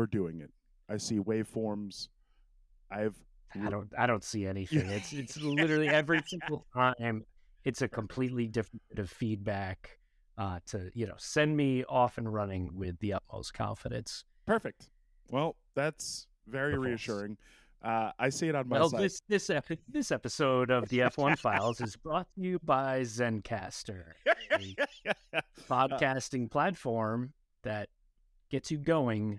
we're doing it. I see waveforms. I've I don't I don't see anything. It's it's literally every single time it's a completely different bit of feedback uh, to you know send me off and running with the utmost confidence. perfect. Well, that's very Perforce. reassuring. Uh, I see it on my Well, side. this this epi- this episode of the F1 Files is brought to you by Zencastr, a podcasting platform that gets you going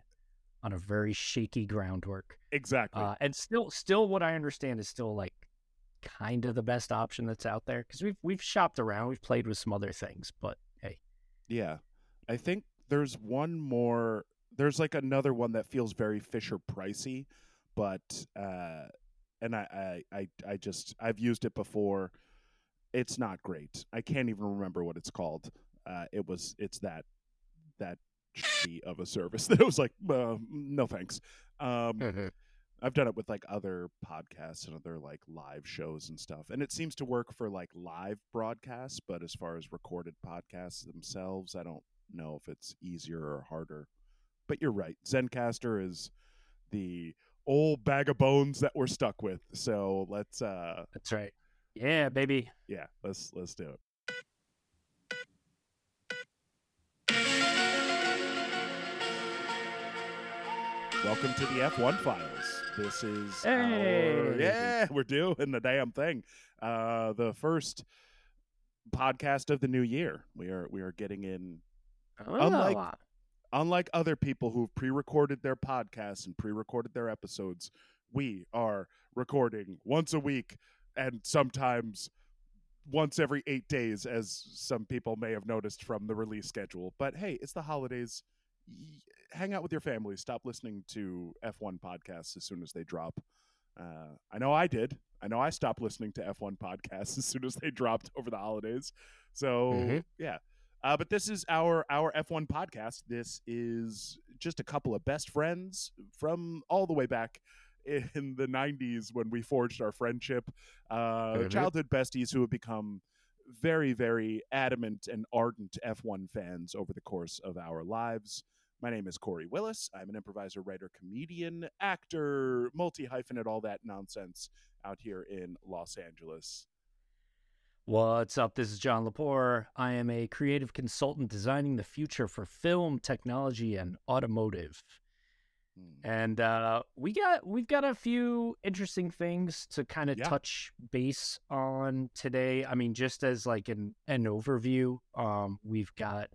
on a very shaky groundwork. exactly. Uh, and still, still, what I understand is still like kind of the best option that's out there because we've we've shopped around, we've played with some other things, but hey, Yeah. I think there's one more there's like another one that feels very Fisher pricey, but uh and I, I I I just I've used it before. It's not great. I can't even remember what it's called. Uh it was it's that that of a service that was like uh, no thanks. Um I've done it with like other podcasts and other like live shows and stuff. And it seems to work for like live broadcasts, but as far as recorded podcasts themselves, I don't know if it's easier or harder. But you're right. Zencastr is the old bag of bones that we're stuck with. So let's uh that's right. Yeah, baby. yeah, let's let's do it. Welcome to the F1 Files. This is our, yeah, we're doing the damn thing. Uh, the first podcast of the new year. We are we are getting in. Unlike- Oh, Unlike other people who've pre-recorded their podcasts and pre-recorded their episodes, we are recording once a week and sometimes once every eight days, as some people may have noticed from the release schedule. But hey, it's the holidays. Hang out with your family. Stop listening to F1 podcasts as soon as they drop. Uh, I know I did. I know I stopped listening to F1 podcasts as soon as they dropped over the holidays. So Mhm. yeah. Uh, but this is our our F1 podcast. This is just a couple of best friends from all the way back in the 90s when we forged our friendship. Uh, Mhm. Childhood besties who have become very, very adamant and ardent F1 fans over the course of our lives. My name is Corey Willis. I'm an improviser, writer, comedian, actor, multi hyphenate, all that nonsense out here in Los Angeles. What's up? This is John Lepore. I am a creative consultant designing the future for film, technology, and automotive. Hmm. And uh, we got we've got a few interesting things to kind of Yeah. touch base on today. I mean, just as like an an overview, um, we've got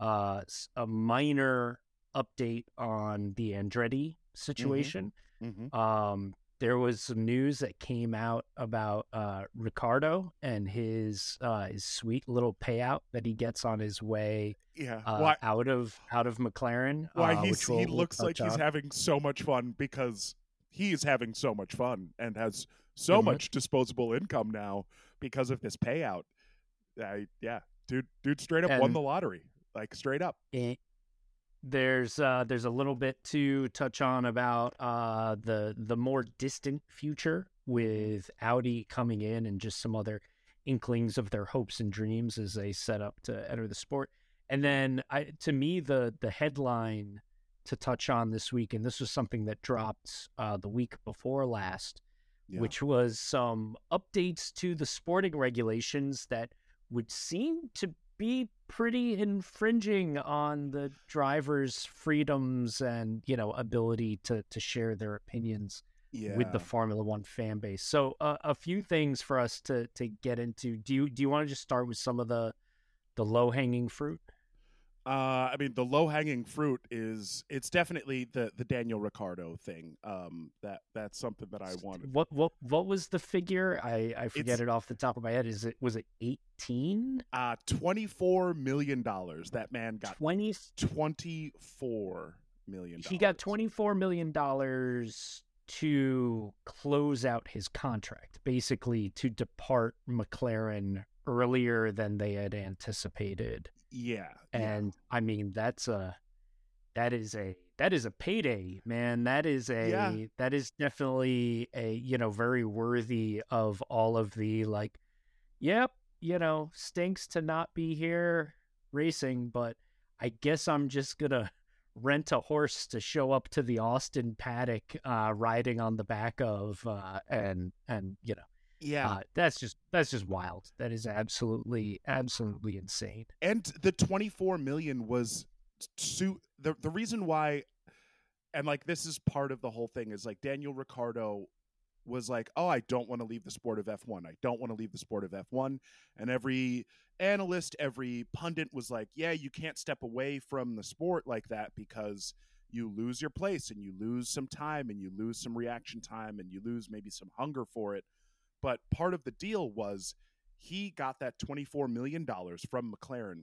uh, a minor update on the Andretti situation. Mhm. Um, there was some news that came out about uh, Ricciardo and his uh, his sweet little payout that he gets on his way Yeah. uh, why out of out of McLaren. why uh, he's, he looks like he's on. having so much fun because he is having so much fun and has so Mhm. much disposable income now because of this payout. I, yeah, dude, dude, straight up won the lottery, like straight up. Eh, there's uh, there's a little bit to touch on about uh, the the more distant future with Audi coming in and just some other inklings of their hopes and dreams as they set up to enter the sport. And then I to me the the headline to touch on this week, and this was something that dropped uh, the week before last, Yeah. which was some updates to the sporting regulations that would seem to be pretty infringing on the drivers' freedoms and you know ability to to share their opinions yeah. with the Formula One fan base. So uh, a few things for us to to get into. Do you do you want to just start with some of the the low hanging fruit? Uh, I mean, the low hanging fruit is it's definitely the the Daniel Ricciardo thing. Um, that that's something that I wanted. What what what was the figure? I I forget It's- it off the top of my head. Is it was it eighteen? Uh, twenty four million dollars. That man got Twenty. twenty four million. He got twenty four million dollars to close out his contract, basically to depart McLaren earlier than they had anticipated. Yeah, yeah. And I mean, that's a that is a that is a payday, man. That is a Yeah. that is definitely a you know very worthy of all of the like, yep, you know, stinks to not be here racing, but I guess I'm just gonna rent a horse to show up to the Austin paddock, uh, riding on the back of, uh, and and you know, Yeah. uh, that's just that's just wild. That is absolutely absolutely insane. and the 24 million was su- the the reason why and like this is part of the whole thing is like Daniel Ricciardo was like, "Oh, I don't want to leave the sport of F1. I don't want to leave the sport of F1." And every analyst, every pundit was like, "Yeah, you can't step away from the sport like that because you lose your place and you lose some time and you lose some reaction time and you lose maybe some hunger for it." But part of the deal was he got that 24 million dollars from McLaren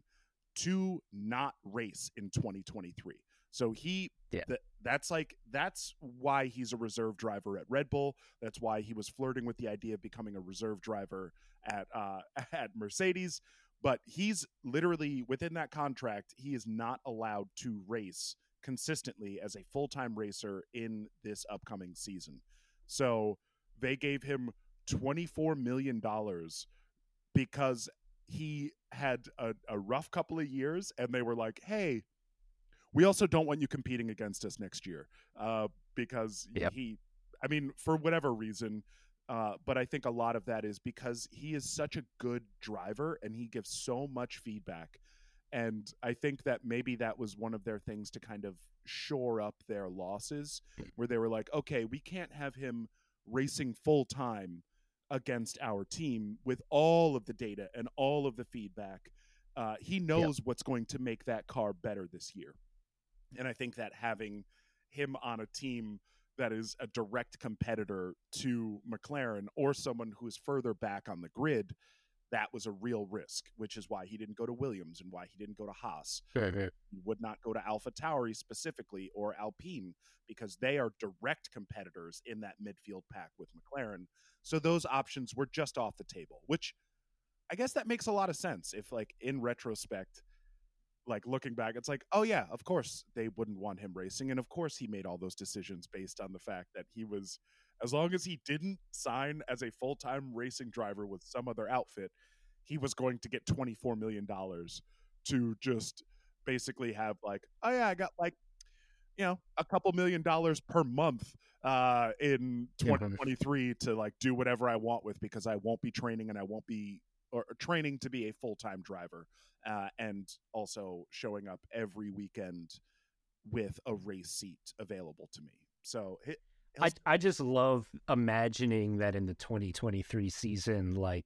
to not race in 2023. So he Yeah. th- that's like that's why he's a reserve driver at Red Bull. That's why he was flirting with the idea of becoming a reserve driver at uh at Mercedes, but he's literally within that contract, he is not allowed to race consistently as a full-time racer in this upcoming season. So they gave him 24 million dollars because he had a, a rough couple of years and they were like hey we also don't want you competing against us next year uh, because Yep. he i mean for whatever reason uh, but i think a lot of that is because he is such a good driver and he gives so much feedback and i think that maybe that was one of their things to kind of shore up their losses where they were like okay we can't have him racing full time against our team with all of the data and all of the feedback. Uh, he knows what's going to make that car better this year. And I think that having him on a team that is a direct competitor to McLaren or someone who is further back on the grid, that was a real risk, which is why he didn't go to Williams and why he didn't go to Haas. He would not go to Alpha Tauri specifically or Alpine because they are direct competitors in that midfield pack with McLaren. So those options were just off the table, which I guess that makes a lot of sense if like in retrospect like looking back it's like oh yeah of course they wouldn't want him racing and of course he made all those decisions based on the fact that he was as long as he didn't sign as a full-time racing driver with some other outfit he was going to get 24 million dollars to just basically have like oh yeah i got like you know a couple million dollars per month uh in Yeah. 2023 to like do whatever i want with because i won't be training and i won't be or or training to be a full-time driver uh, and also showing up every weekend with a race seat available to me so it, I I just love imagining that in the 2023 season, like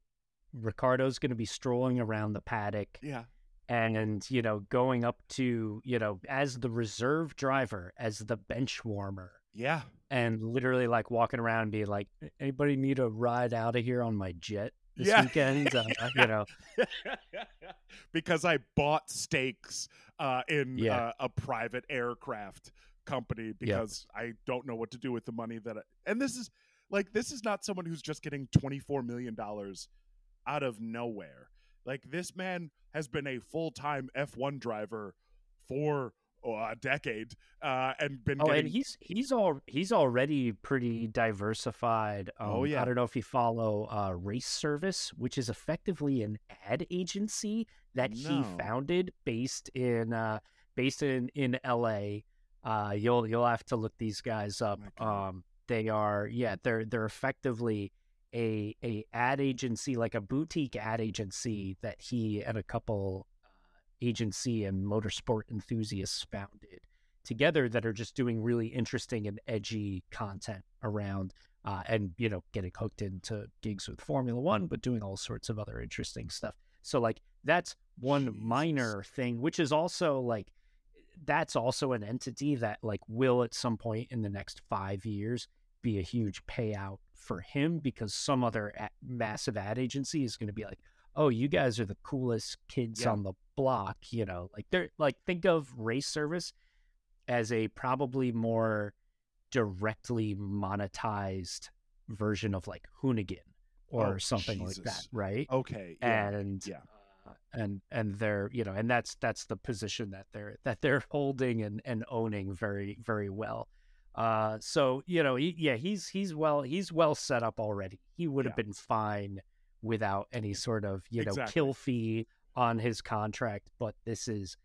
Ricciardo's going to be strolling around the paddock yeah and you know going up to you know as the reserve driver, as the bench warmer, yeah and literally like walking around and being like, anybody need a ride out of here on my jet this Yeah. weekend? Uh, you know, because I bought stakes uh, in Yeah. uh, a private aircraft company because I don't know what to do with the money that I, and this is like this is not someone who's just getting 24 million dollars out of nowhere. Like this man has been a full-time F1 driver for oh, a decade uh, and been Oh, getting and he's he's all he's already pretty diversified. Um, Oh, yeah. I don't know if you follow uh, Race Service, which is effectively an ad agency that he founded, based in uh, based in in L.A. Uh, you'll you'll have to look these guys up. God. Um, they are yeah, they're they're effectively a a ad agency, like a boutique ad agency that he and a couple uh, agency and motorsport enthusiasts founded together that are just doing really interesting and edgy content around uh, and you know getting hooked into gigs with Formula One, but doing all sorts of other interesting stuff. So like that's one Jesus. minor thing, which is also like that's also an entity that like will at some point in the next five years be a huge payout for him because some other massive ad agency is going to be like, oh, you guys are the coolest kids Yeah. on the block, you know, like they're like think of race service as a probably more directly monetized version of like Hoonigan oh, or Oh, something like that, right? okay yeah. and yeah. And and they're you know and that's that's the position that they're that they're holding and and owning very very well uh so you know he, yeah he's he's well he's well set up already he would have Yeah. been fine without any sort of you know Exactly. kill fee on his contract but this is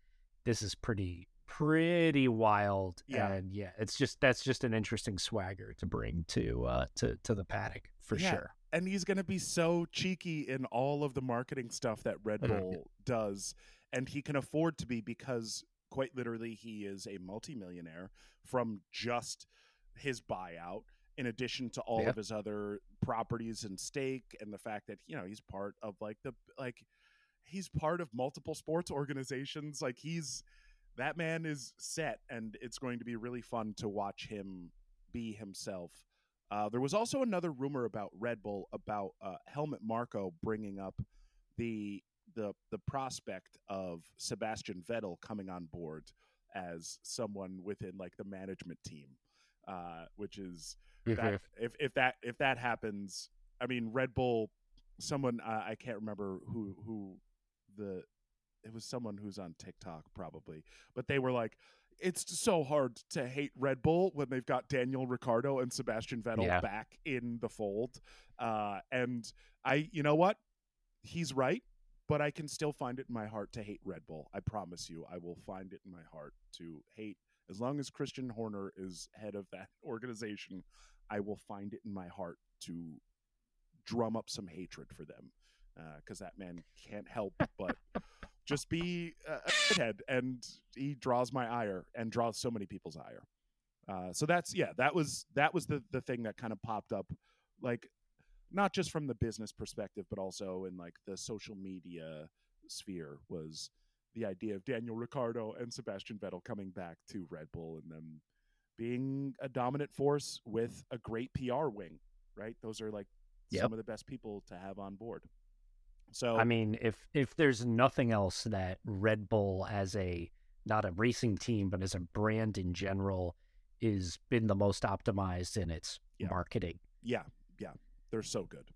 this is pretty pretty wild. Yeah. And yeah, it's just that's just an interesting swagger to bring to uh to to the paddock for Yeah. sure. and he's going to be so cheeky in all of the marketing stuff that Red Mhm. Bull does and he can afford to be because quite literally he is a multimillionaire from just his buyout in addition to all Yeah. of his other properties and stake and the fact that you know he's part of like the like he's part of multiple sports organizations like he's that man is set and it's going to be really fun to watch him be himself. Uh, there was also another rumor about Red Bull about uh, Helmut Marko bringing up the the the prospect of Sebastian Vettel coming on board as someone within like the management team, uh, which is that if if that if that happens, I mean Red Bull, someone uh, I can't remember who who the it was someone who's on TikTok probably, but they were like. It's so hard to hate Red Bull when they've got Daniel Ricciardo and Sebastian Vettel Yeah. back in the fold. Uh, and I, you know what? He's right, but I can still find it in my heart to hate Red Bull. I promise you, I will find it in my heart to hate. As long as Christian Horner is head of that organization, I will find it in my heart to drum up some hatred for them because that man can't help but just be a a shithead, and he draws my ire and draws so many people's ire. Uh, so that's yeah, that was that was the the thing that kind of popped up, like not just from the business perspective, but also in like the social media sphere was the idea of Daniel Ricciardo and Sebastian Vettel coming back to Red Bull and them being a dominant force with a great PR wing, right? Those are like Yep. some of the best people to have on board. So I mean, if if there's nothing else that Red Bull as a not a racing team, but as a brand in general, is been the most optimized in its Yeah. marketing. yeah, yeah, they're so good.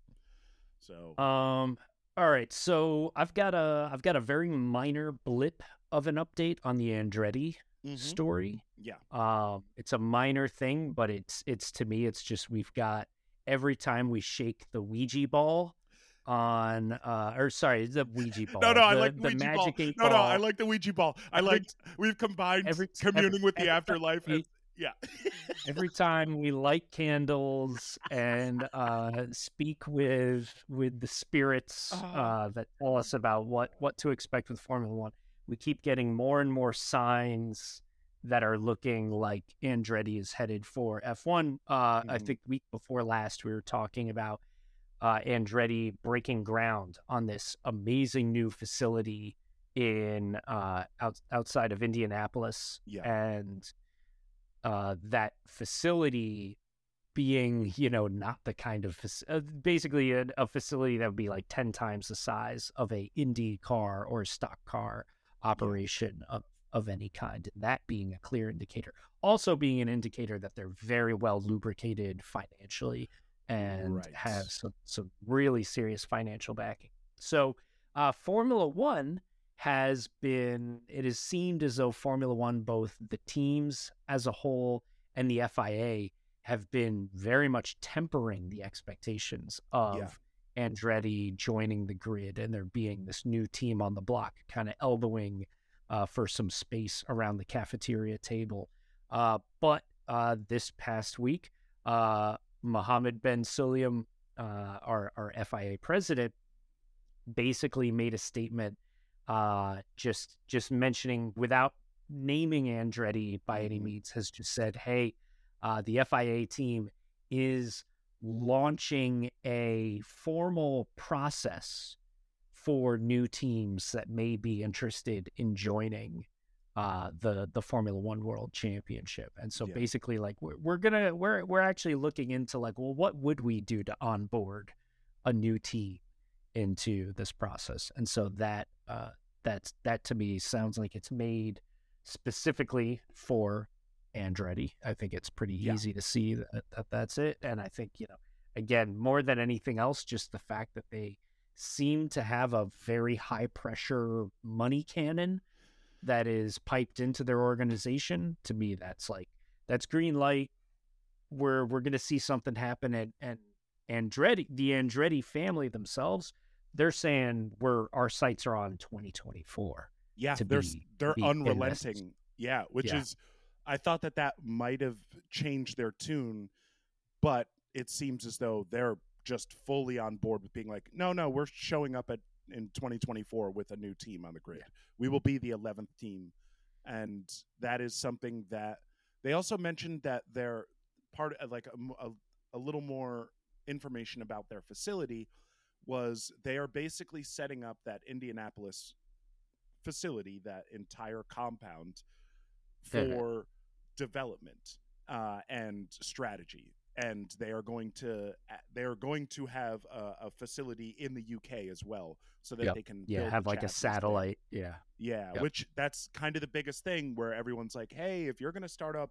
So Um. All right. So I've got a I've got a very minor blip of an update on the Andretti mhm, story. yeah, Um, it's a minor thing, but it's it's to me, it's just we've got every time we shake the Ouija ball on, uh, or sorry, the Ouija ball. No, no, I the, like the Ouija ball. magic eight No, no, I like the Ouija ball. I Every- like we've combined every- communing with the every- afterlife. And, yeah, every time we light candles and uh, speak with with the spirits Ah. uh, that tell us about what what to expect with Formula One, we keep getting more and more signs that are looking like Andretti is headed for F1. Uh, I Mhm. think week before last we were talking about uh, Andretti breaking ground on this amazing new facility in uh, out, outside of Indianapolis, Yeah. and uh, that facility being, you know, not the kind of uh, basically a, a facility that would be like ten times the size of a Indy car or stock car operation of of any kind, that being a clear indicator. Also, being an indicator that they're very well lubricated financially and Right. have some, some really serious financial backing. So, uh, Formula One has been, it has seemed as though Formula One, both the teams as a whole and the FIA, have been very much tempering the expectations of Yeah. Andretti joining the grid and there being this new team on the block, kind of elbowing uh, for some space around the cafeteria table. Uh, but uh, this past week, uh, Mohammed Ben Sulayem, uh, our, our FIA president, basically made a statement uh, just just mentioning without naming Andretti by any Mhm. means, has just said, hey, uh, the FIA team is launching a formal process for new teams that may be interested in joining uh, the the Formula One World Championship. And so Yeah. basically, like we're, we're gonna we're we're actually looking into like, well, what would we do to onboard a new team into this process? And so that uh, that's that to me sounds like it's made specifically for Andretti. I think it's pretty Yeah. easy to see that, that that's it. And I think you know, again, more than anything else, just the fact that they seem to have a very high pressure money cannon that is piped into their organization to me that's like that's green light we're we're going to see something happen and and Andretti the Andretti family themselves they're saying we're our sights are on 2024 yeah, they're be- they're be unrelenting Yeah, which Yeah. is, I thought that that might have changed their tune, but it seems as though they're just fully on board with being like, no, no, we're showing up at in 2024 with a new team on the grid. We will mm-hmm. be the 11th team, and that is something that they also mentioned that they're part of like um, a little more information about their facility was they are basically setting up that Indianapolis facility, that entire compound for development uh, and strategy. And they are going to uh, they are going to have a, a facility in the UK as well, so that Yep. they can Yeah, have like a there. satellite. Yeah. Yeah, Yep. which that's kind of the biggest thing where everyone's like, "Hey, if you're going to start up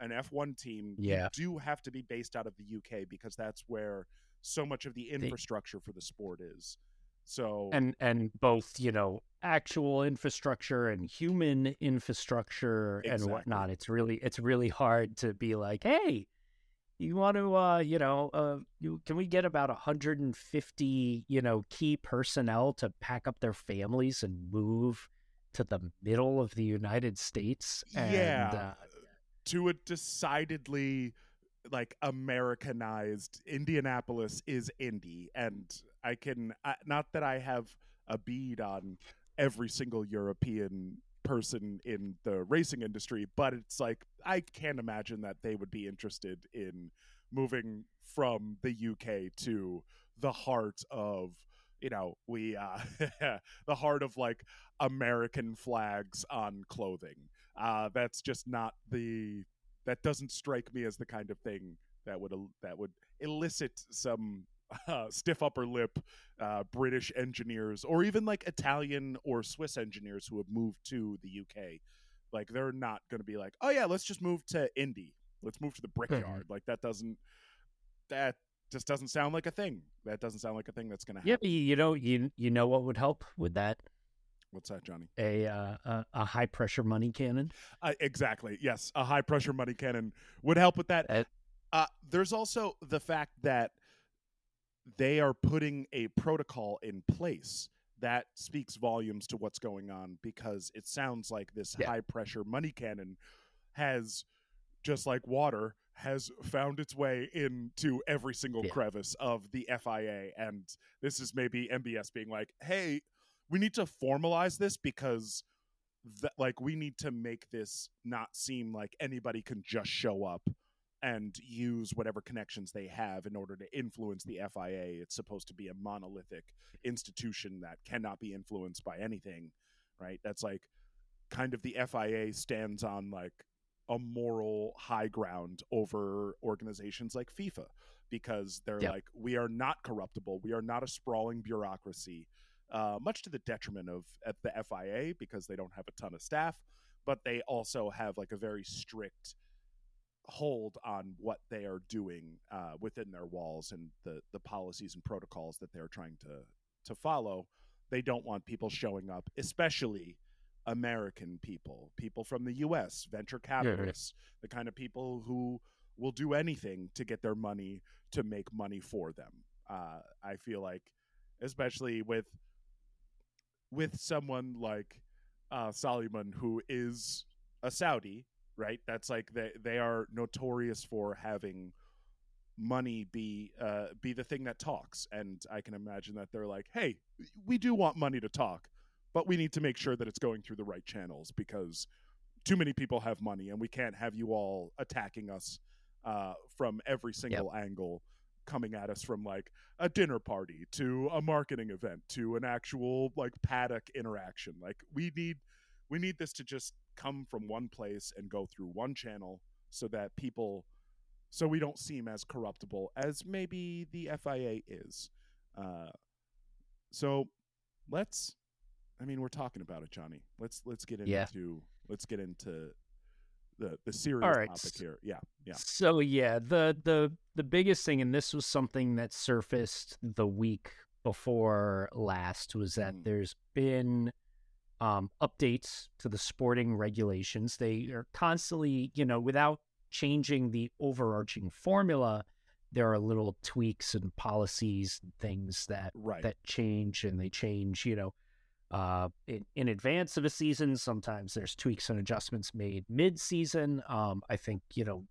an F1 team, Yeah. you do have to be based out of the UK because that's where so much of the infrastructure for the sport is." So and and both you know actual infrastructure and human infrastructure and whatnot it's really it's really hard to be like hey you want to uh you know uh you can we get about 150 you know key personnel to pack up their families and move to the middle of the united states and yeah, uh, to a decidedly like Americanized Indianapolis is Indy, and I can I, not that I have a bead on every single European person in the racing industry, but it's like I can't imagine that they would be interested in moving from the UK to the heart of you know we uh the heart of like American flags on clothing. Uh, that's just not the that doesn't strike me as the kind of thing that would that would elicit some uh, stiff upper lip uh, British engineers or even like Italian or Swiss engineers who have moved to the UK. Like they're not going to be like, oh yeah, let's just move to Indy. Let's move to the brickyard. Like that doesn't that just doesn't sound like a thing. That doesn't sound like a thing that's going to happen. yeah but you know you you know what would help with that What's that, Johnny? a uh, a, a high pressure money cannon Uh, exactly. Yes, a high pressure money cannon would help with that. Uh, Uh, there's also the fact that they are putting a protocol in place that speaks volumes to what's going on because it sounds like this Yeah. high pressure money cannon has just like water has found its way into every single Yeah. crevice of the FIA and this is maybe MBS being like hey we need to formalize this because that like we need to make this not seem like anybody can just show up and use whatever connections they have in order to influence the FIA. It's supposed to be a monolithic institution that cannot be influenced by anything, right? That's like kind of the FIA stands on like a moral high ground over organizations like FIFA because they're Yeah. like we are not corruptible, we are not a sprawling bureaucracy. Uh, much to the detriment of at the FIA because they don't have a ton of staff, but they also have like a very strict hold on what they are doing uh, within their walls and the the policies and protocols that they're trying to to follow. They don't want people showing up, especially American people, people from the U.S., venture capitalists, the kind of people who will do anything to get their money to make money for them. Uh, I feel like, especially with with someone like uh, Solomon, who is a Saudi, right? That's like they they are notorious for having money be uh, be the thing that talks, and I can imagine that they're like, hey, we do want money to talk, but we need to make sure that it's going through the right channels because too many people have money, and we can't have you all attacking us uh, from every single angle coming at us from like a dinner party to a marketing event to an actual like paddock interaction like we need we need this to just come from one place and go through one channel so that people so we don't seem as corruptible as maybe the FIA is uh so let's I mean we're talking about it Johnny let's let's get into Yeah. let's get into the the serious All right, topic here yeah yeah So yeah, the the the biggest thing, and this was something that surfaced the week before last, was that Mhm. there's been um, updates to the sporting regulations. They are constantly, you know, without changing the overarching formula, there are little tweaks and policies and things that right that change, and they change, you know, uh, in, in advance of a season. Sometimes there's tweaks and adjustments made mid-season. Um, I think you know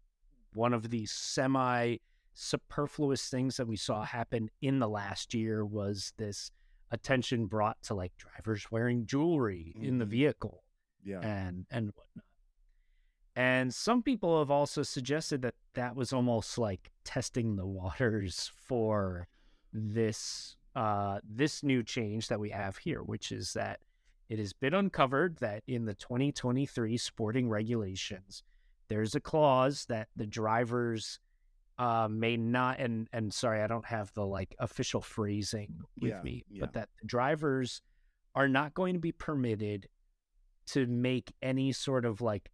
one of the semi superfluous things that we saw happen in the last year was this attention brought to like drivers wearing jewelry mm-hmm. in the mm-hmm. vehicle yeah and and whatnot and some people have also suggested that that was almost like testing the waters for this uh, this new change that we have here, which is that it has been uncovered that in the 2023 sporting regulations, there's a clause that the drivers uh, may not and and sorry, I don't have the like official phrasing with yeah, me, yeah. but that the drivers are not going to be permitted to make any sort of like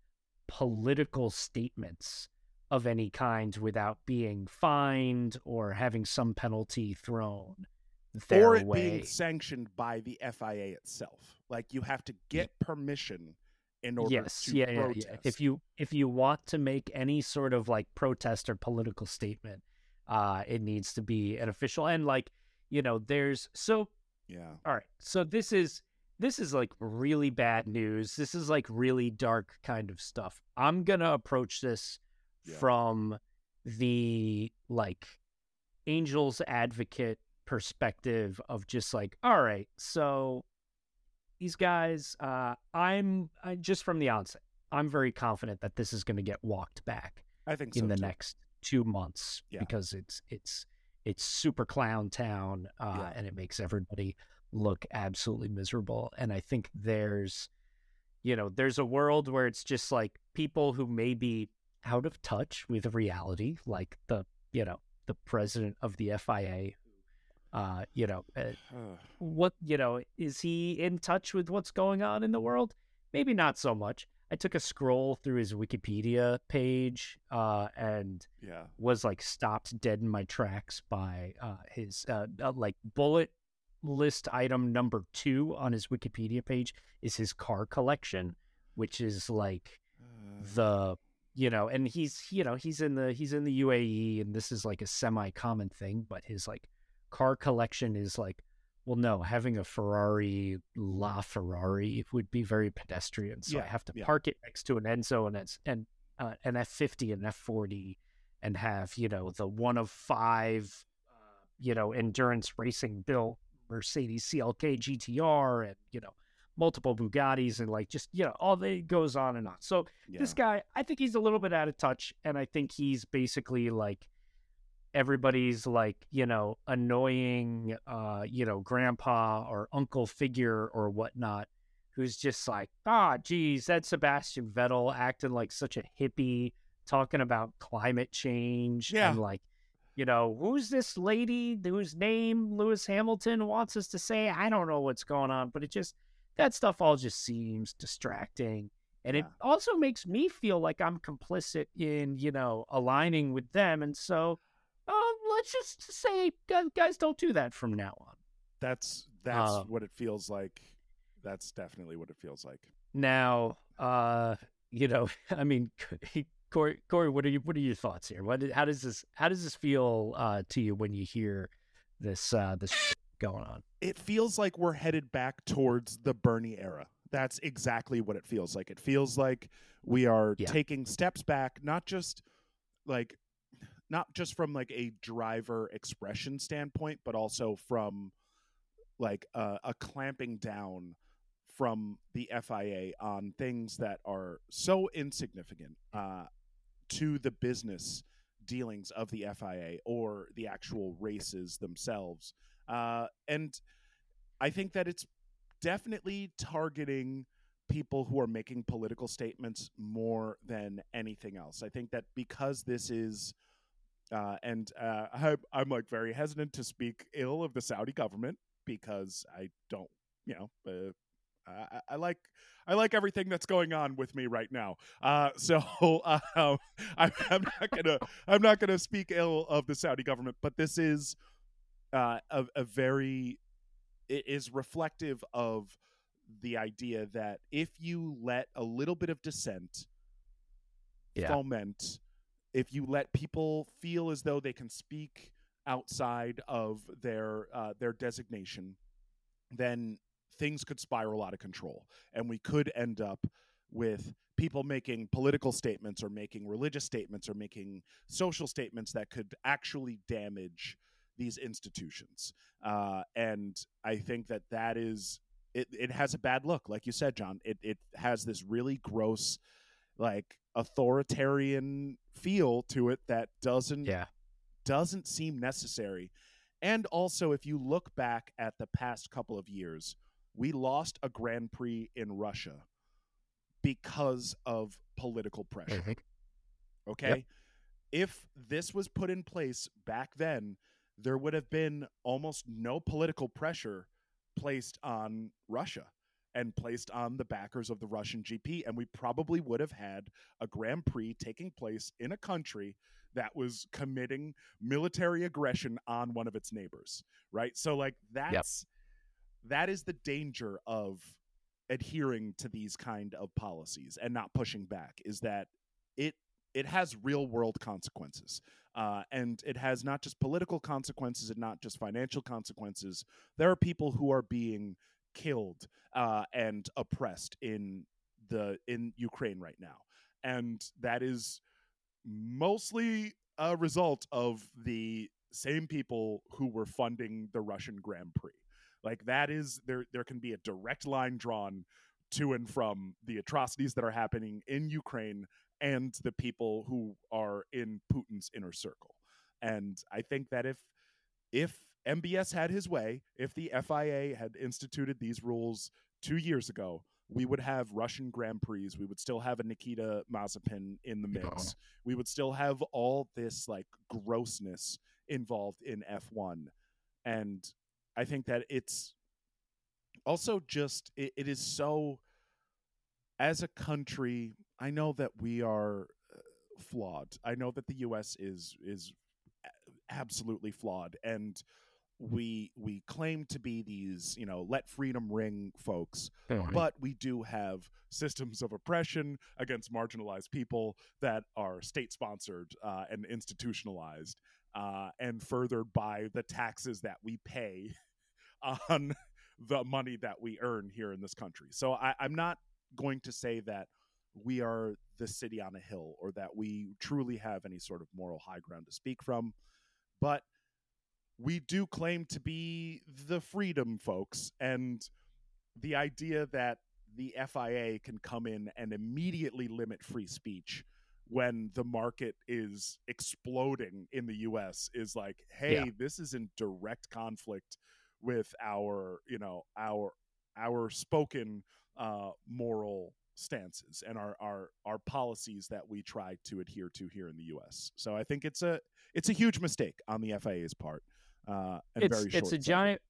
political statements of any kind without being fined or having some penalty thrown their or it way. being sanctioned by the FIA itself. Like you have to get permission in order yes, to yeah, protest. Yeah, yeah. If you if you want to make any sort of like protest or political statement, uh, it needs to be an official and like you know, there's so yeah. All right, so this is this is like really bad news. This is like really dark kind of stuff. I'm gonna approach this yeah. from the like angels advocate perspective of just like, all right, so these guys, uh, I'm I, just from the onset, I'm very confident that this is going to get walked back. I think in so the too. next two months yeah. because it's it's it's super clown town, uh, yeah. and it makes everybody look absolutely miserable. And I think there's, you know, there's a world where it's just like people who may be out of touch with reality, like the you know the president of the FIA uh, you know, uh, what you know is he in touch with what's going on in the world? Maybe not so much. I took a scroll through his Wikipedia page uh, and yeah. was like stopped dead in my tracks by uh, his uh, uh like bullet list item number two on his Wikipedia page is his car collection, which is like uh. the you know, and he's you know he's in the he's in the UAE and this is like a semi common thing, but his like car collection is like, well, no, having a Ferrari La Ferrari would be very pedestrian. So yeah, I have to yeah. park it next to an Enzo and it's, and uh, an F50 and F40 and have, you know, the one of five, uh, you know, endurance racing built Mercedes CLK GTR and, you know, multiple Bugattis and like just, you know, all that goes on and on. So yeah. this guy, I think he's a little bit out of touch. And I think he's basically like, everybody's like you know annoying uh you know grandpa or uncle figure or whatnot who's just like ah geez that sebastian vettel acting like such a hippie talking about climate change yeah. and like you know who's this lady whose name lewis hamilton wants us to say i don't know what's going on but it just that stuff all just seems distracting and yeah. it also makes me feel like i'm complicit in you know aligning with them and so let's just say, guys, don't do that from now on. That's that's uh, what it feels like. That's definitely what it feels like. Now, uh, you know, I mean, Corey, Corey, what are you? What are your thoughts here? What? How does this? How does this feel uh, to you when you hear this? Uh, this going on? It feels like we're headed back towards the Bernie era. That's exactly what it feels like. It feels like we are yeah. taking steps back, not just like not just from like a driver expression standpoint, but also from like a, a clamping down from the FIA on things that are so insignificant uh, to the business dealings of the FIA or the actual races themselves. Uh, and I think that it's definitely targeting people who are making political statements more than anything else. I think that because this is uh, and uh, I, I'm like very hesitant to speak ill of the Saudi government because I don't, you know, uh, I, I, like I like everything that's going on with me right now. Uh, so uh, I'm, I'm, not gonna I'm not gonna speak ill of the Saudi government, but this is uh, a, a very it is reflective of the idea that if you let a little bit of dissent yeah. foment if you let people feel as though they can speak outside of their uh, their designation, then things could spiral out of control and we could end up with people making political statements or making religious statements or making social statements that could actually damage these institutions. Uh, and I think that that is it. It has a bad look, like you said, John. It it has this really gross, like authoritarian feel to it that doesn't Yeah. doesn't seem necessary. And also, if you look back at the past couple of years, we lost a Grand Prix in Russia because of political pressure. Mm-hmm. Okay. If this was put in place back then, there would have been almost no political pressure placed on Russia and placed on the backers of the Russian GP. And we probably would have had a Grand Prix taking place in a country that was committing military aggression on one of its neighbors. Right. So, like, that's that is the danger of adhering to these kind of policies and not pushing back is that it it has real world consequences uh, and it has not just political consequences and not just financial consequences there are people who are being killed uh, and oppressed in the in ukraine right now and that is mostly a result of the same people who were funding the russian grand prix like that is there there can be a direct line drawn to and from the atrocities that are happening in Ukraine and the people who are in Putin's inner circle. And I think that if if MBS had his way, if the FIA had instituted these rules 2 years ago, we would have Russian Grand Prix. We would still have a Nikita Mazepin in the mix. We would still have all this like grossness involved in F1. And I think that it's also just it, it is so as a country i know that we are uh, flawed i know that the us is is absolutely flawed and we we claim to be these you know let freedom ring folks but we do have systems of oppression against marginalized people that are state sponsored uh, and institutionalized uh, and furthered by the taxes that we pay on the money that we earn here in this country. So I, I'm not going to say that we are the city on a hill or that we truly have any sort of moral high ground to speak from, but we do claim to be the freedom folks. And the idea that the FIA can come in and immediately limit free speech when the market is exploding in the US is like, hey, Yeah. this is in direct conflict with our, you know, our our spoken uh, moral stances and our, our our policies that we try to adhere to here in the US. So I think it's a it's a huge mistake on the FIA's part. Uh, it's very it's a giant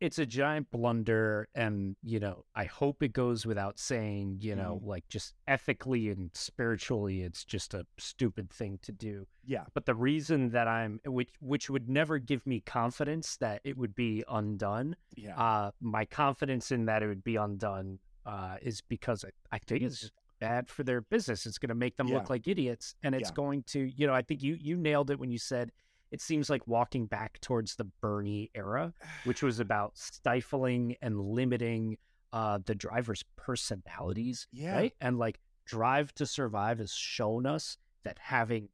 it's a giant blunder and you know i hope it goes without saying you know Mm-hmm. like just ethically and spiritually it's just a stupid thing to do Yeah. but the reason that i'm which which would never give me confidence that it would be undone Yeah. uh my confidence in that it would be undone uh is because i, I think it's just bad for their business it's going to make them Yeah. look like idiots and it's Yeah. going to you know i think you you nailed it when you said it seems like walking back towards the bernie era which was about stifling and limiting uh, the driver's personalities, Yeah. right? And like Drive to Survive has shown us that having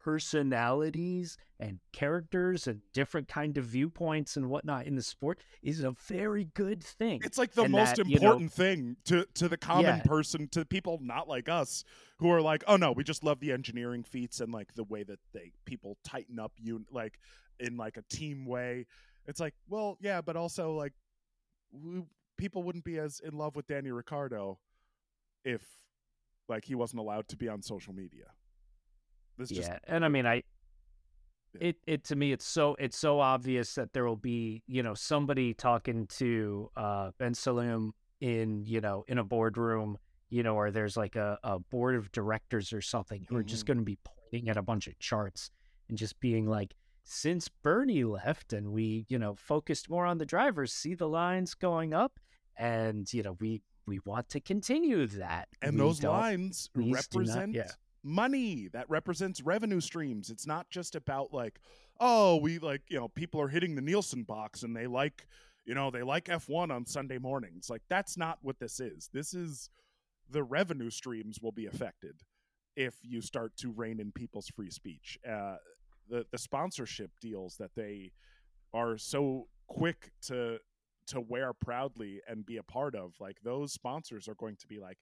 personalities and characters and different kind of viewpoints and whatnot in the sport is a very good thing. It's like the And most that, you know- important thing to to the common Yeah. person, to people not like us, who are like, oh no, we just love the engineering feats and like the way that they people tighten up you like in like a team way. It's like, well, yeah, but also like we, people wouldn't be as in love with Danny Ricciardo if like he wasn't allowed to be on social media. This just yeah, and I mean, I it it to me, it's so it's so obvious that there will be you know somebody talking to uh, Ben Sulayem in you know in a boardroom, you know, or there's like a, a board of directors or something who are just Mhm. going to be pointing at a bunch of charts and just being like. Since Bernie left and we, you know, focused more on the drivers, see the lines going up, and you know, we we want to continue that. and We those lines do not- represent yeah. Money that represents revenue streams it's not just about like oh we like you know people are hitting the nielsen box and they like you know, they like F1 on Sunday mornings. Like that's not what this is. This is the revenue streams will be affected if you start to rein in people's free speech. Uh, the the sponsorship deals that they are so quick to to wear proudly and be a part of, like those sponsors are going to be like,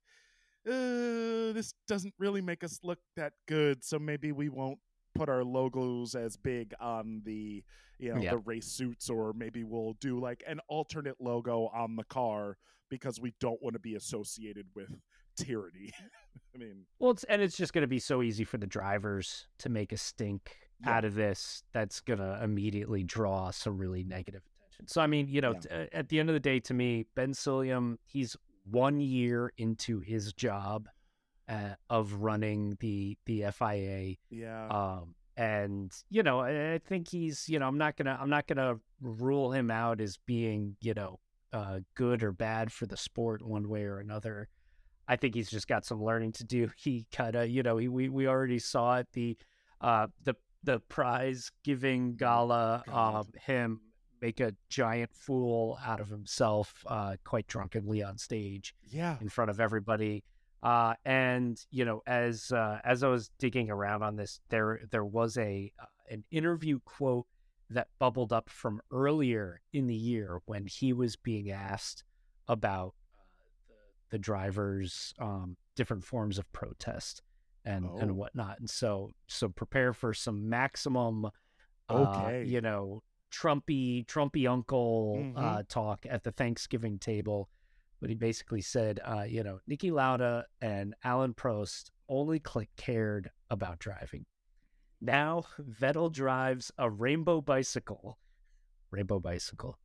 uh, this doesn't really make us look that good, so maybe we won't put our logos as big on the you know Yeah. the race suits or maybe we'll do like an alternate logo on the car because we don't want to be associated with tyranny i mean Well, it's, and it's just going to be so easy for the drivers to make a stink Yeah. out of this. That's going to immediately draw some really negative attention. So, I mean, you know, Yeah. t- uh, at the end of the day, to me, Ben Sulayem, he's one year into his job uh, of running the the FIA. yeah. um and you know I, I think he's you know i'm not gonna i'm not gonna rule him out as being you know uh good or bad for the sport one way or another. I think he's just got some learning to do. He kind of you know he, we we already saw it the uh the the prize giving gala um him make a giant fool out of himself uh quite drunkenly on stage yeah in front of everybody. Uh, and you know, as uh, as I was digging around on this, there there was a uh, an interview quote that bubbled up from earlier in the year when he was being asked about uh, the, the drivers' um, different forms of protest and Oh. and whatnot. And so so prepare for some maximum, uh, Okay. you know, Trumpy Trumpy uncle Mhm. uh, talk at the Thanksgiving table but he basically said, uh, you know, Niki Lauda and Alain Prost only cared about driving. Now Vettel drives a rainbow bicycle. Rainbow bicycle.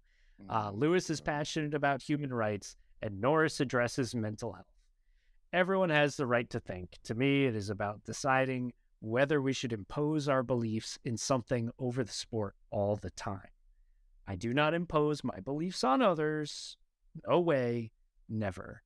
Uh, Mm. Lewis is passionate about human rights, and Norris addresses mental health. Everyone has the right to think. To me, it is about deciding whether we should impose our beliefs in something over the sport all the time. I do not impose my beliefs on others. No way, never.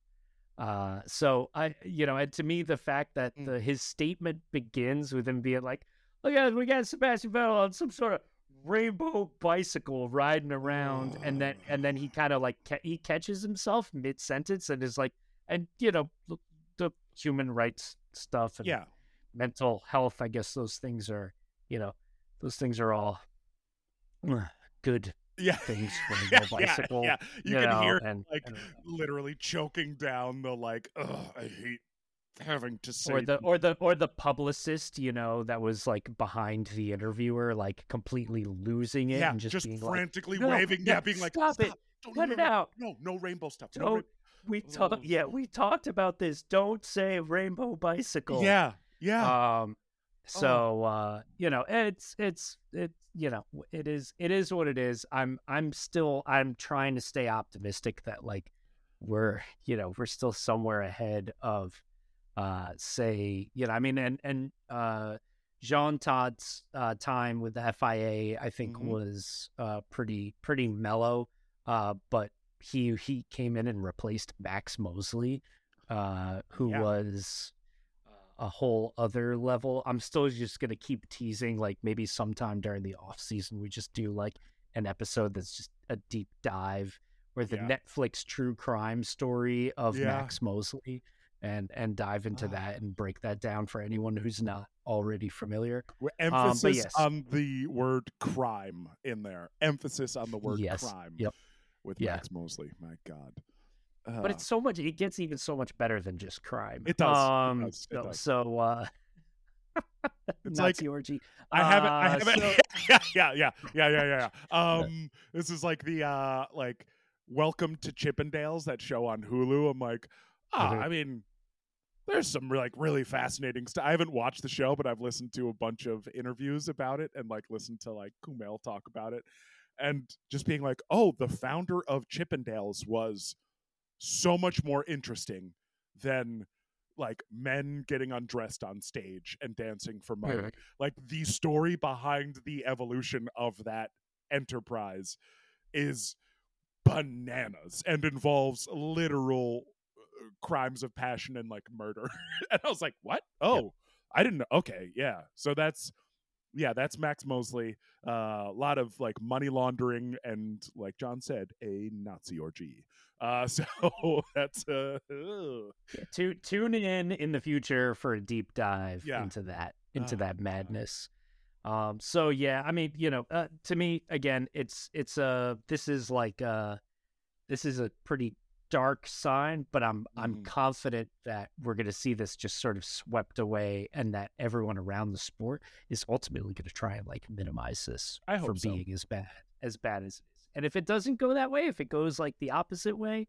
Uh, so I, you know, and to me, the fact that Mm. the, his statement begins with him being like, "Look at we got Sebastian Vettel on some sort of rainbow bicycle riding around," and then and then he kind of like ca- he catches himself mid sentence and is like, and you know, the, the human rights stuff and yeah mental health. I guess those things are, you know, those things are all good yeah things. yeah, Rainbow yeah, bicycle, yeah. you, you can know, hear and, like and- literally choking down the like i hate having to say or the or the or the publicist, you know, that was like behind the interviewer, like completely losing it yeah and just, just, being like, frantically "No, waving yeah, yeah, being like stop it, don't cut it out. no no rainbow stuff no Don't rain- we Oh, talked yeah, we talked about this. Don't say rainbow bicycle. yeah yeah Um so uh you know, it's it's it's you know, it is it is what it is. I'm I'm still I'm trying to stay optimistic that like we're you know, we're still somewhere ahead of uh say, you know, I mean and and uh Jean Todt's uh, time with the FIA, I think, Mhm. was uh, pretty pretty mellow. Uh, but he he came in and replaced Max Mosley, uh, who Yeah. was a whole other level. I'm still just gonna keep teasing, like maybe sometime during the off season, we just do like an episode that's just a deep dive or the Yeah. Netflix true crime story of Yeah. Max Mosley and and dive into Ah. that and break that down for anyone who's not already familiar. Um, emphasis yes. on the word crime in there emphasis on the word Yes. crime Yep. with Yeah. Max Mosley my god but Uh, it's so much it gets even so much better than just crime It does, it um does, it so, does. so uh It's Nazi like- orgy I haven't. I Uh, haven't. so- yeah, yeah, yeah, yeah, yeah, yeah. Um, this is like the uh, like Welcome to Chippendales, that show on Hulu. I'm like, ah, Mhm. I mean, there's some like really fascinating stuff. I haven't watched the show, but I've listened to a bunch of interviews about it and like listened to like Kumail talk about it, and just being like, oh, the founder of Chippendales was so much more interesting than like men getting undressed on stage and dancing for money. like the story behind the evolution of that enterprise is bananas and involves literal uh, crimes of passion and like murder. And i was like what? Oh i didn't know. Okay yeah. So that's yeah, that's Max Mosley. Uh, a lot of like money laundering and, like John said, a Nazi orgy. Uh, so that's uh. Yeah, tu- tune in in the future for a deep dive Yeah. into that into Oh, that madness. Um, so yeah, I mean, you know, uh, to me, again, it's it's a this is like uh this is a pretty dark sign, but I'm I'm Mhm. confident that we're going to see this just sort of swept away, and that everyone around the sport is ultimately going to try and like minimize this I hope so. being as bad as bad as it is. And if it doesn't go that way, if it goes like the opposite way,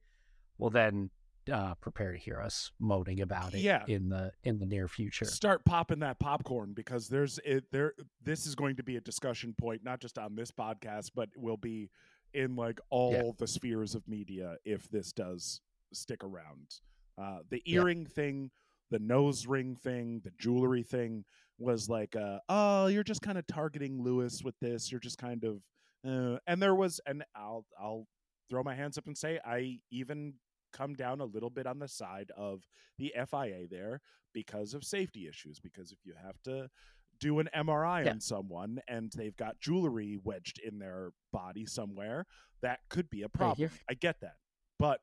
well then uh, prepare to hear us moaning about it Yeah. in the in the near future. start popping that popcorn because there's it there this is going to be a discussion point not just on this podcast but will be in like all the spheres of media if this does stick around uh the Yeah. earring thing the nose ring thing the jewelry thing was like uh oh you're just kind of targeting lewis with this you're just kind of uh, and there was and i'll i'll throw my hands up and say i even come down a little bit on the side of the fia there because of safety issues. Because if you have to do an MRI Yeah. on someone and they've got jewelry wedged in their body somewhere, that could be a problem. you're- I get that. But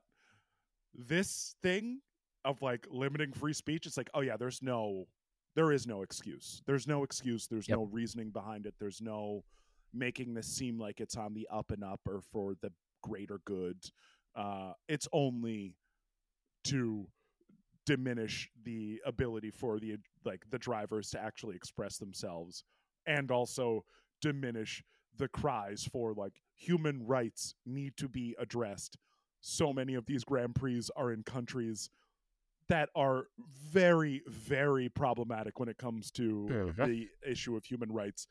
this thing of like limiting free speech, it's like, oh yeah, there's no there is no excuse. There's no excuse. There's Yep. no reasoning behind it. There's no making this seem like it's on the up and up or for the greater good. Uh, it's only to diminish the ability for the like the drivers to actually express themselves and also diminish the cries for like human rights need to be addressed. So many of these grand prix are in countries that are very very problematic when it comes to the issue of human rights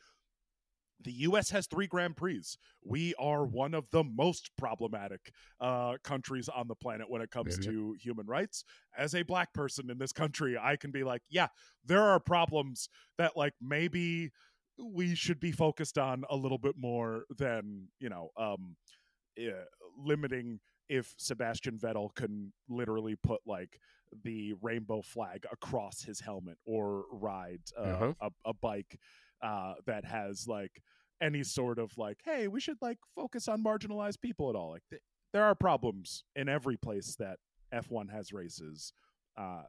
the US has three Grand Prix. We are one of the most problematic uh, countries on the planet when it comes to human rights. As a black person in this country, I can be like, yeah, there are problems that, like, maybe we should be focused on a little bit more than, you know, um, uh, limiting if Sebastian Vettel can literally put, like, the rainbow flag across his helmet or ride uh, Mhm. a, a bike uh, that has like any sort of like, hey, we should like focus on marginalized people at all. Like, th- there are problems in every place that F1 has races. Uh,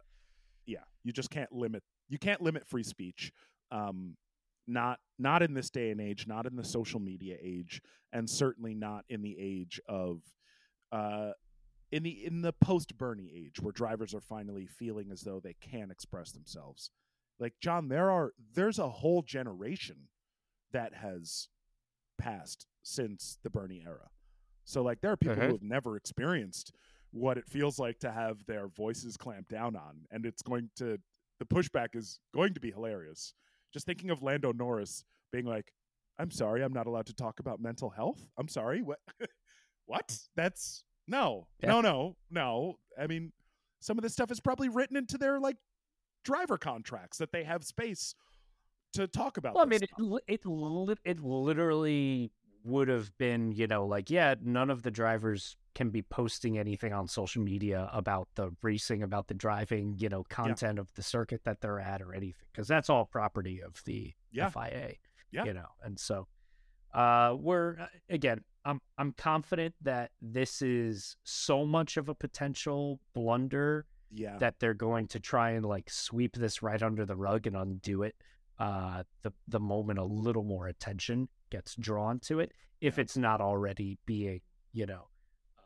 yeah, you just can't limit. You can't limit free speech. Um, not not in this day and age. Not in the social media age, and certainly not in the age of. Uh, in the in the post Bernie age, where drivers are finally feeling as though they can express themselves, like John, there are there's a whole generation that has passed since the Bernie era. So like there are people Mhm. who have never experienced what it feels like to have their voices clamped down on, and it's going to the pushback is going to be hilarious. Just thinking of Lando Norris being like, "I'm sorry, I'm not allowed to talk about mental health. I'm sorry, what? what? That's no, Yeah. no, no, no. I mean, some of this stuff is probably written into their like driver contracts that they have space to talk about. Well, I mean, it, stuff. it li- it literally would have been, you know, like yeah, none of the drivers can be posting anything on social media about the racing, about the driving, you know, content of the circuit that they're at or anything, because that's all property of the Yeah. FIA. Yeah. you know, and so uh, we're uh, again, I'm I'm confident that this is so much of a potential blunder yeah, that they're going to try and like sweep this right under the rug and undo it uh the the moment a little more attention gets drawn to it if Yeah. it's not already being you know uh,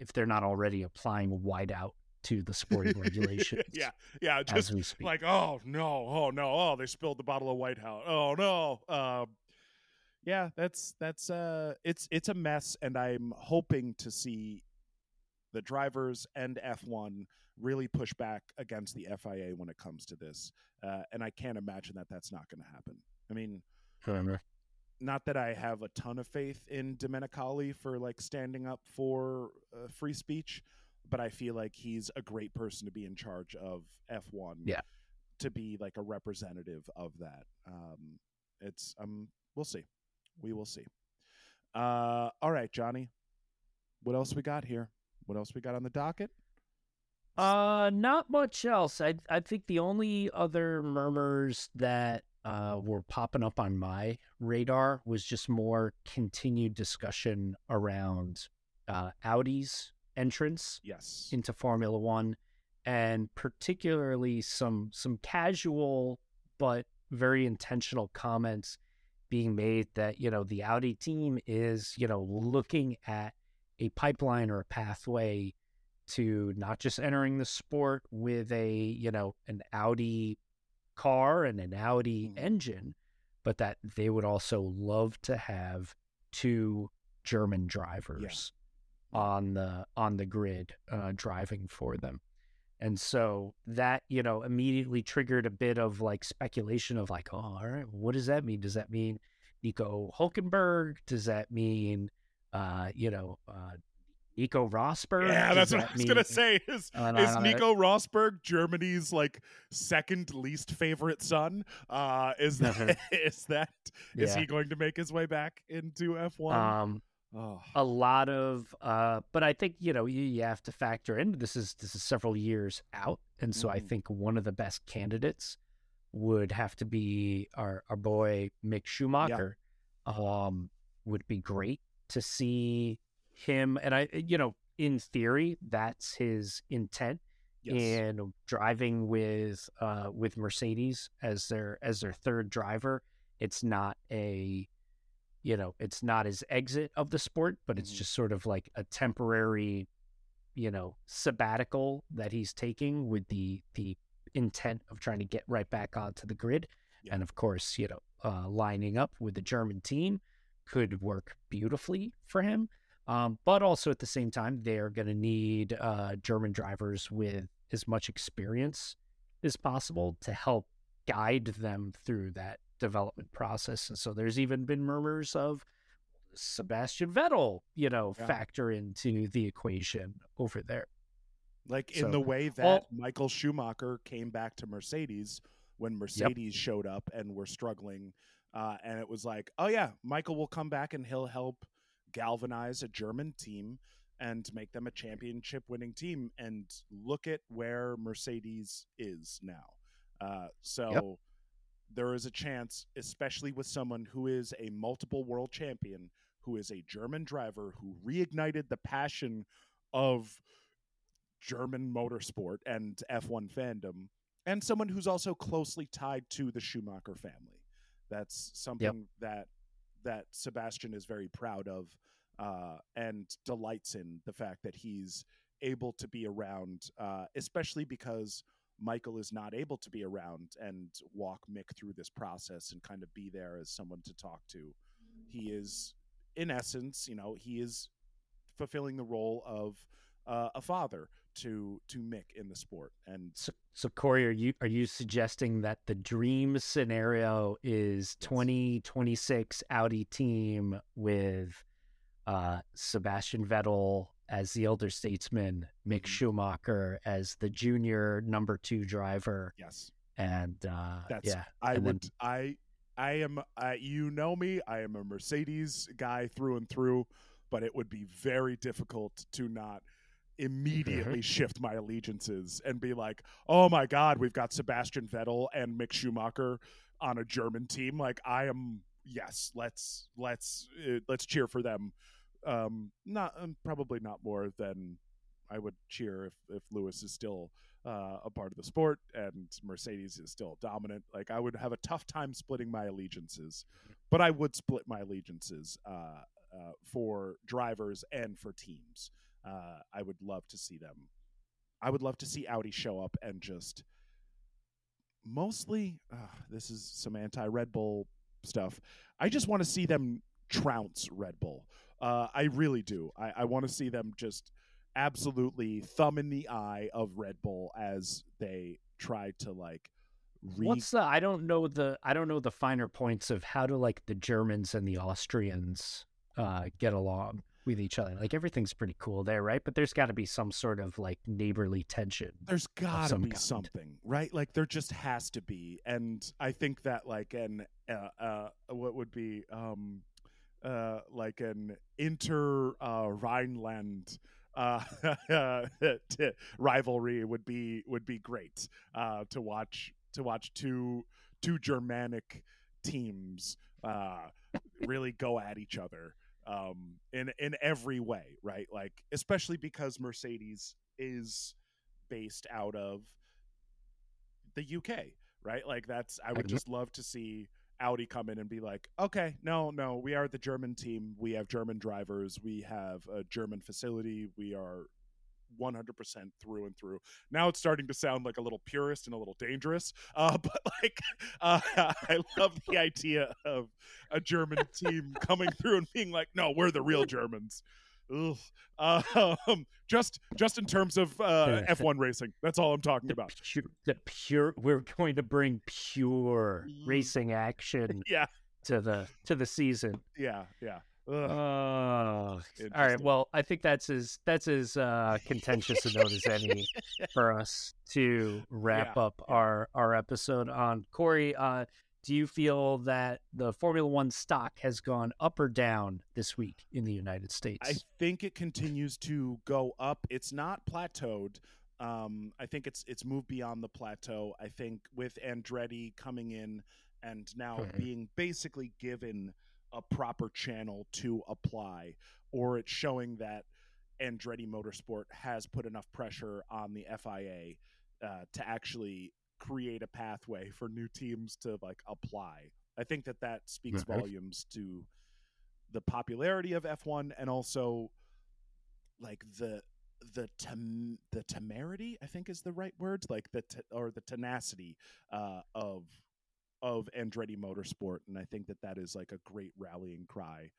if they're not already applying whiteout to the sporting regulations yeah, yeah. Just like, oh no, oh no, oh they spilled the bottle of White House. Oh no. Um, yeah, that's that's uh, it's it's a mess, and I'm hoping to see the drivers and F1 really push back against the FIA when it comes to this. Uh, and I can't imagine that that's not going to happen. I mean, not that I have a ton of faith in Domenicali for like standing up for uh, free speech, but I feel like he's a great person to be in charge of F1. Yeah. To be like a representative of that. Um, it's um, we'll see. We will see. Uh, all right, Johnny. What else we got here? What else we got on the docket? Uh, not much else. I I think the only other murmurs that uh, were popping up on my radar was just more continued discussion around uh, Audi's entrance Yes. into Formula One, and particularly some some casual but very intentional comments being made that you know the Audi team is you know looking at a pipeline or a pathway to not just entering the sport with a you know an Audi car and an Audi Mhm. engine, but that they would also love to have two German drivers on the on the grid uh, driving for them. And so that, you know, immediately triggered a bit of like speculation of like, oh, all right, what does that mean? Does that mean Nico Hulkenberg? Does that mean, uh, you know, uh, Nico Rosberg? Yeah, that's what that I was gonna say. Is no, is no, no, Nico Rosberg Germany's like second least favorite son? Uh, is that is that is he going to make his way back into F one? Um, oh, a lot of uh but i think you know you, you have to factor in this is this is several years out and so i Mhm. think one of the best candidates would have to be our our boy mick schumacher um would be great to see him and i you know in theory that's his intent yes. and driving with uh with mercedes as their as their third driver it's not a you know it's not his exit of the sport but it's Mhm. just sort of like a temporary you know sabbatical that he's taking with the the intent of trying to get right back onto the grid Yeah. and of course you know uh, lining up with the german team could work beautifully for him um, but also at the same time they're going to need uh, german drivers with as much experience as possible to help guide them through that development process and so there's even been murmurs of Sebastian Vettel, you know, Yeah. factor into the equation over there. like in so- the way that all- Michael Schumacher came back to Mercedes when Mercedes showed up and were struggling, uh, and it was like, oh yeah, Michael will come back and he'll help galvanize a German team and make them a championship winning team. And look at where Mercedes is now. Uh, so there is a chance, especially with someone who is a multiple world champion, who is a German driver who reignited the passion of German motorsport and F1 fandom, and someone who's also closely tied to the Schumacher family. That's something that that Sebastian is very proud of uh, and delights in the fact that he's able to be around, uh, especially because Michael is not able to be around and walk Mick through this process and kind of be there as someone to talk to. He is, in essence, you know, he is fulfilling the role of uh, a father to to Mick in the sport, and So, so Corey, are you are you suggesting that the dream scenario is 2026 Audi team with uh, Sebastian Vettel as the elder statesman, Mick Mhm. Schumacher as the junior number two driver, yes, and uh, That's yeah, I and then- would I I am I, you know me I am a Mercedes guy through and through, but it would be very difficult to not immediately shift my allegiances and be like, oh my God, we've got Sebastian Vettel and Mick Schumacher on a German team. Like I am yes, let's let's uh, let's cheer for them. Um, not um, probably not more than I would cheer if if Lewis is still uh, a part of the sport and Mercedes is still dominant. Like I would have a tough time splitting my allegiances, but I would split my allegiances uh, uh, for drivers and for teams. Uh, I would love to see them. I would love to see Audi show up and just mostly. Uh, this is some anti Red Bull stuff. I just want to see them trounce Red Bull. Uh, I really do. I, I want to see them just absolutely thumb in the eye of Red Bull as they try to like re- What's the? I don't know the. I don't know the finer points of how do like the Germans and the Austrians uh, get along with each other. Like everything's pretty cool there, right? But there's got to be some sort of like neighborly tension. there's gotta some be kind. something right like there just has to be and i think that like an uh, uh what would be um uh like an inter uh rhineland uh rivalry would be would be great uh to watch to watch two two Germanic teams uh, really go at each other um, in in every way, right? Like especially because Mercedes is based out of the UK, right? Like that's I would just love to see Audi come in and be like, okay, no, no, we are the German team. We have German drivers. We have a German facility. We are 100% through and through. Now it's starting to sound like a little purist and a little dangerous, uh, but like uh, I love the idea of a German team coming through and being like, "No, we're the real Germans." Ugh. Um, just just in terms of uh, F1 racing, that's all I'm talking the about. Pure, the pure, we're going to bring pure Mm. racing action Yeah, to the to the season. yeah, yeah. Ugh. all right. Well, I think that's as that's as uh, contentious a note as any for us to wrap Yeah, up yeah. our our episode on Corey. Uh, do you feel that the Formula One stock has gone up or down this week in the United States? I think it continues to go up. It's not plateaued. Um, I think it's it's moved beyond the plateau. I think with Andretti coming in and now Mhm. being basically given a proper channel to apply, or it's showing that Andretti Motorsport has put enough pressure on the FIA uh, to actually create a pathway for new teams to like apply. I think that that speaks volumes to the popularity of F1 and also like the the tem- the temerity I think is the right word like the te- or the tenacity uh, of of Andretti Motorsport and I think that that is like a great rallying cry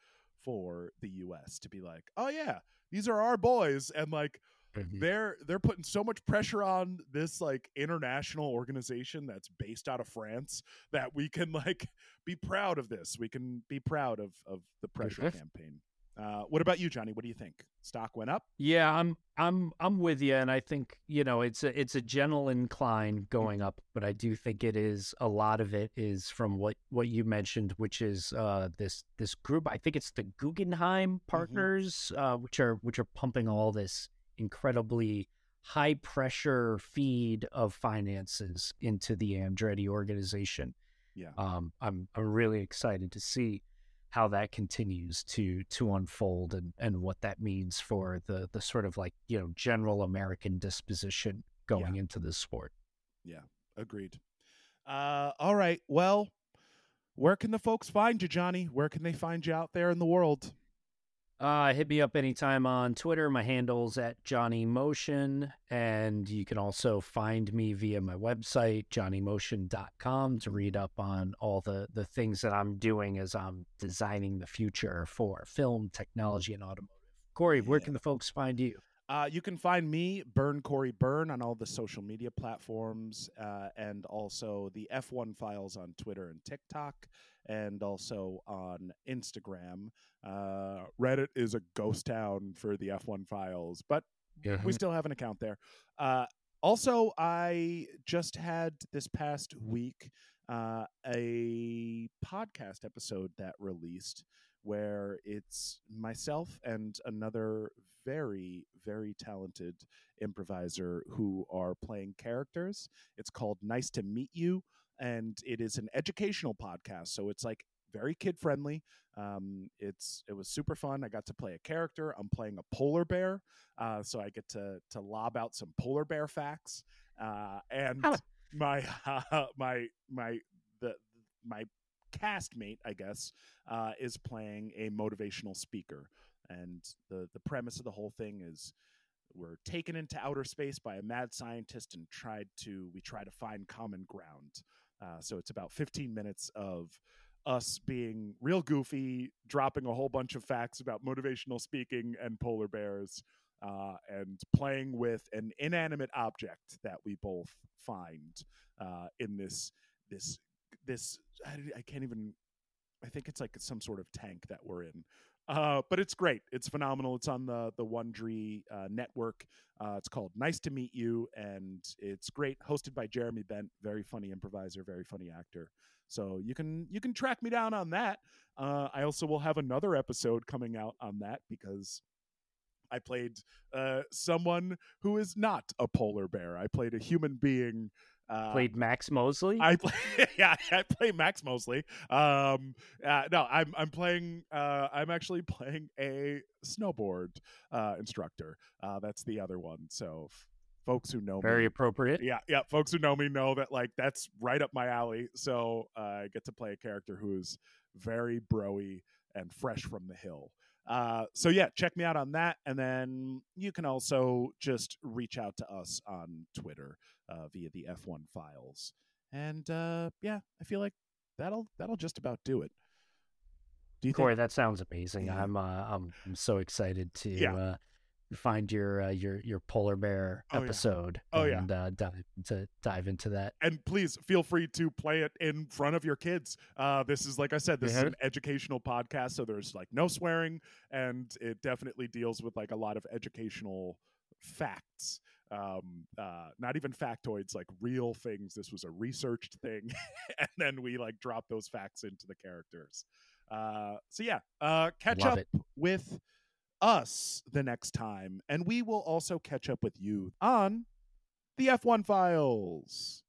for the US to be like oh yeah these are our boys and like Mhm. they're they're putting so much pressure on this like international organization that's based out of France that we can like be proud of this. We can be proud of of the pressure campaign. Uh, what about you, Johnny? What do you think? Stock went up. Yeah, I'm I'm I'm with you, and I think you know it's a it's a gentle incline going up, but I do think it is a lot of it is from what what you mentioned, which is uh this this group. I think it's the Guggenheim partners, uh, which are which are pumping all this incredibly high pressure feed of finances into the Andretti organization. Yeah. Um, I'm I'm really excited to see how that continues to to unfold and and what that means for the the sort of like you know general American disposition going into this sport. Yeah, agreed. Uh, all right. Well, where can the folks find you, Johnny? Where can they find you out there in the world? Uh, hit me up anytime on Twitter. My handle's at Johnny Motion, and you can also find me via my website, johnnymotion.com, to read up on all the, the things that I'm doing as I'm designing the future for film, technology, and automotive. Corey, where can the folks find you? Uh, you can find me, Burn Corey Burn, on all the social media platforms, uh, and also the F1 Files on Twitter and TikTok, and also on Instagram. Uh, Reddit is a ghost town for the F1 Files, but we still have an account there. Uh, also, I just had this past week uh, a podcast episode that released where it's myself and another very, very talented improviser who are playing characters. It's called Nice to Meet You, and it is an educational podcast. So it's like very kid friendly. Um, it's it was super fun. I got to play a character. I'm playing a polar bear, uh, so I get to to lob out some polar bear facts. Uh, and my my my the my castmate, I guess, uh, is playing a motivational speaker. And the the premise of the whole thing is we're taken into outer space by a mad scientist and tried to we try to find common ground. Uh, so it's about 15 minutes of us being real goofy, dropping a whole bunch of facts about motivational speaking and polar bears, uh, and playing with an inanimate object that we both find uh, in this this this I, I can't even I think it's like some sort of tank that we're in. Uh, but it's great. It's phenomenal. It's on the the Wondery uh, network. Uh, it's called Nice to Meet You, and it's great. Hosted by Jeremy Bent, very funny improviser, very funny actor. So you can you can track me down on that. Uh, I also will have another episode coming out on that because I played uh, someone who is not a polar bear. I played a human being Uh, Played Max Mosley. I play, yeah, I play Max Mosley. Um, uh, no, I'm I'm playing. Uh, I'm actually playing a snowboard uh, instructor. Uh, that's the other one. So, f- folks who know me. Very me, appropriate. yeah, yeah, folks who know me know that like that's right up my alley. So uh, I get to play a character who's very broy and fresh from the hill. Uh, so yeah, check me out on that, and then you can also just reach out to us on Twitter uh, via the F1 files. And uh, yeah, I feel like that'll that'll just about do it. Do you Corey, think? that sounds amazing. Yeah. I'm uh, I'm I'm so excited to Yeah. Find your uh, your your polar bear Oh, yeah. episode Oh, yeah. and uh, dive to dive into that. And please feel free to play it in front of your kids. Uh, this is like I said, this is Mhm. an educational podcast, so there's like no swearing, and it definitely deals with like a lot of educational facts. Um, uh, not even factoids, like real things. This was a researched thing, and then we like drop those facts into the characters. Uh, so yeah, uh, catch Love up it. with us the next time, and we will also catch up with you on the F1 files.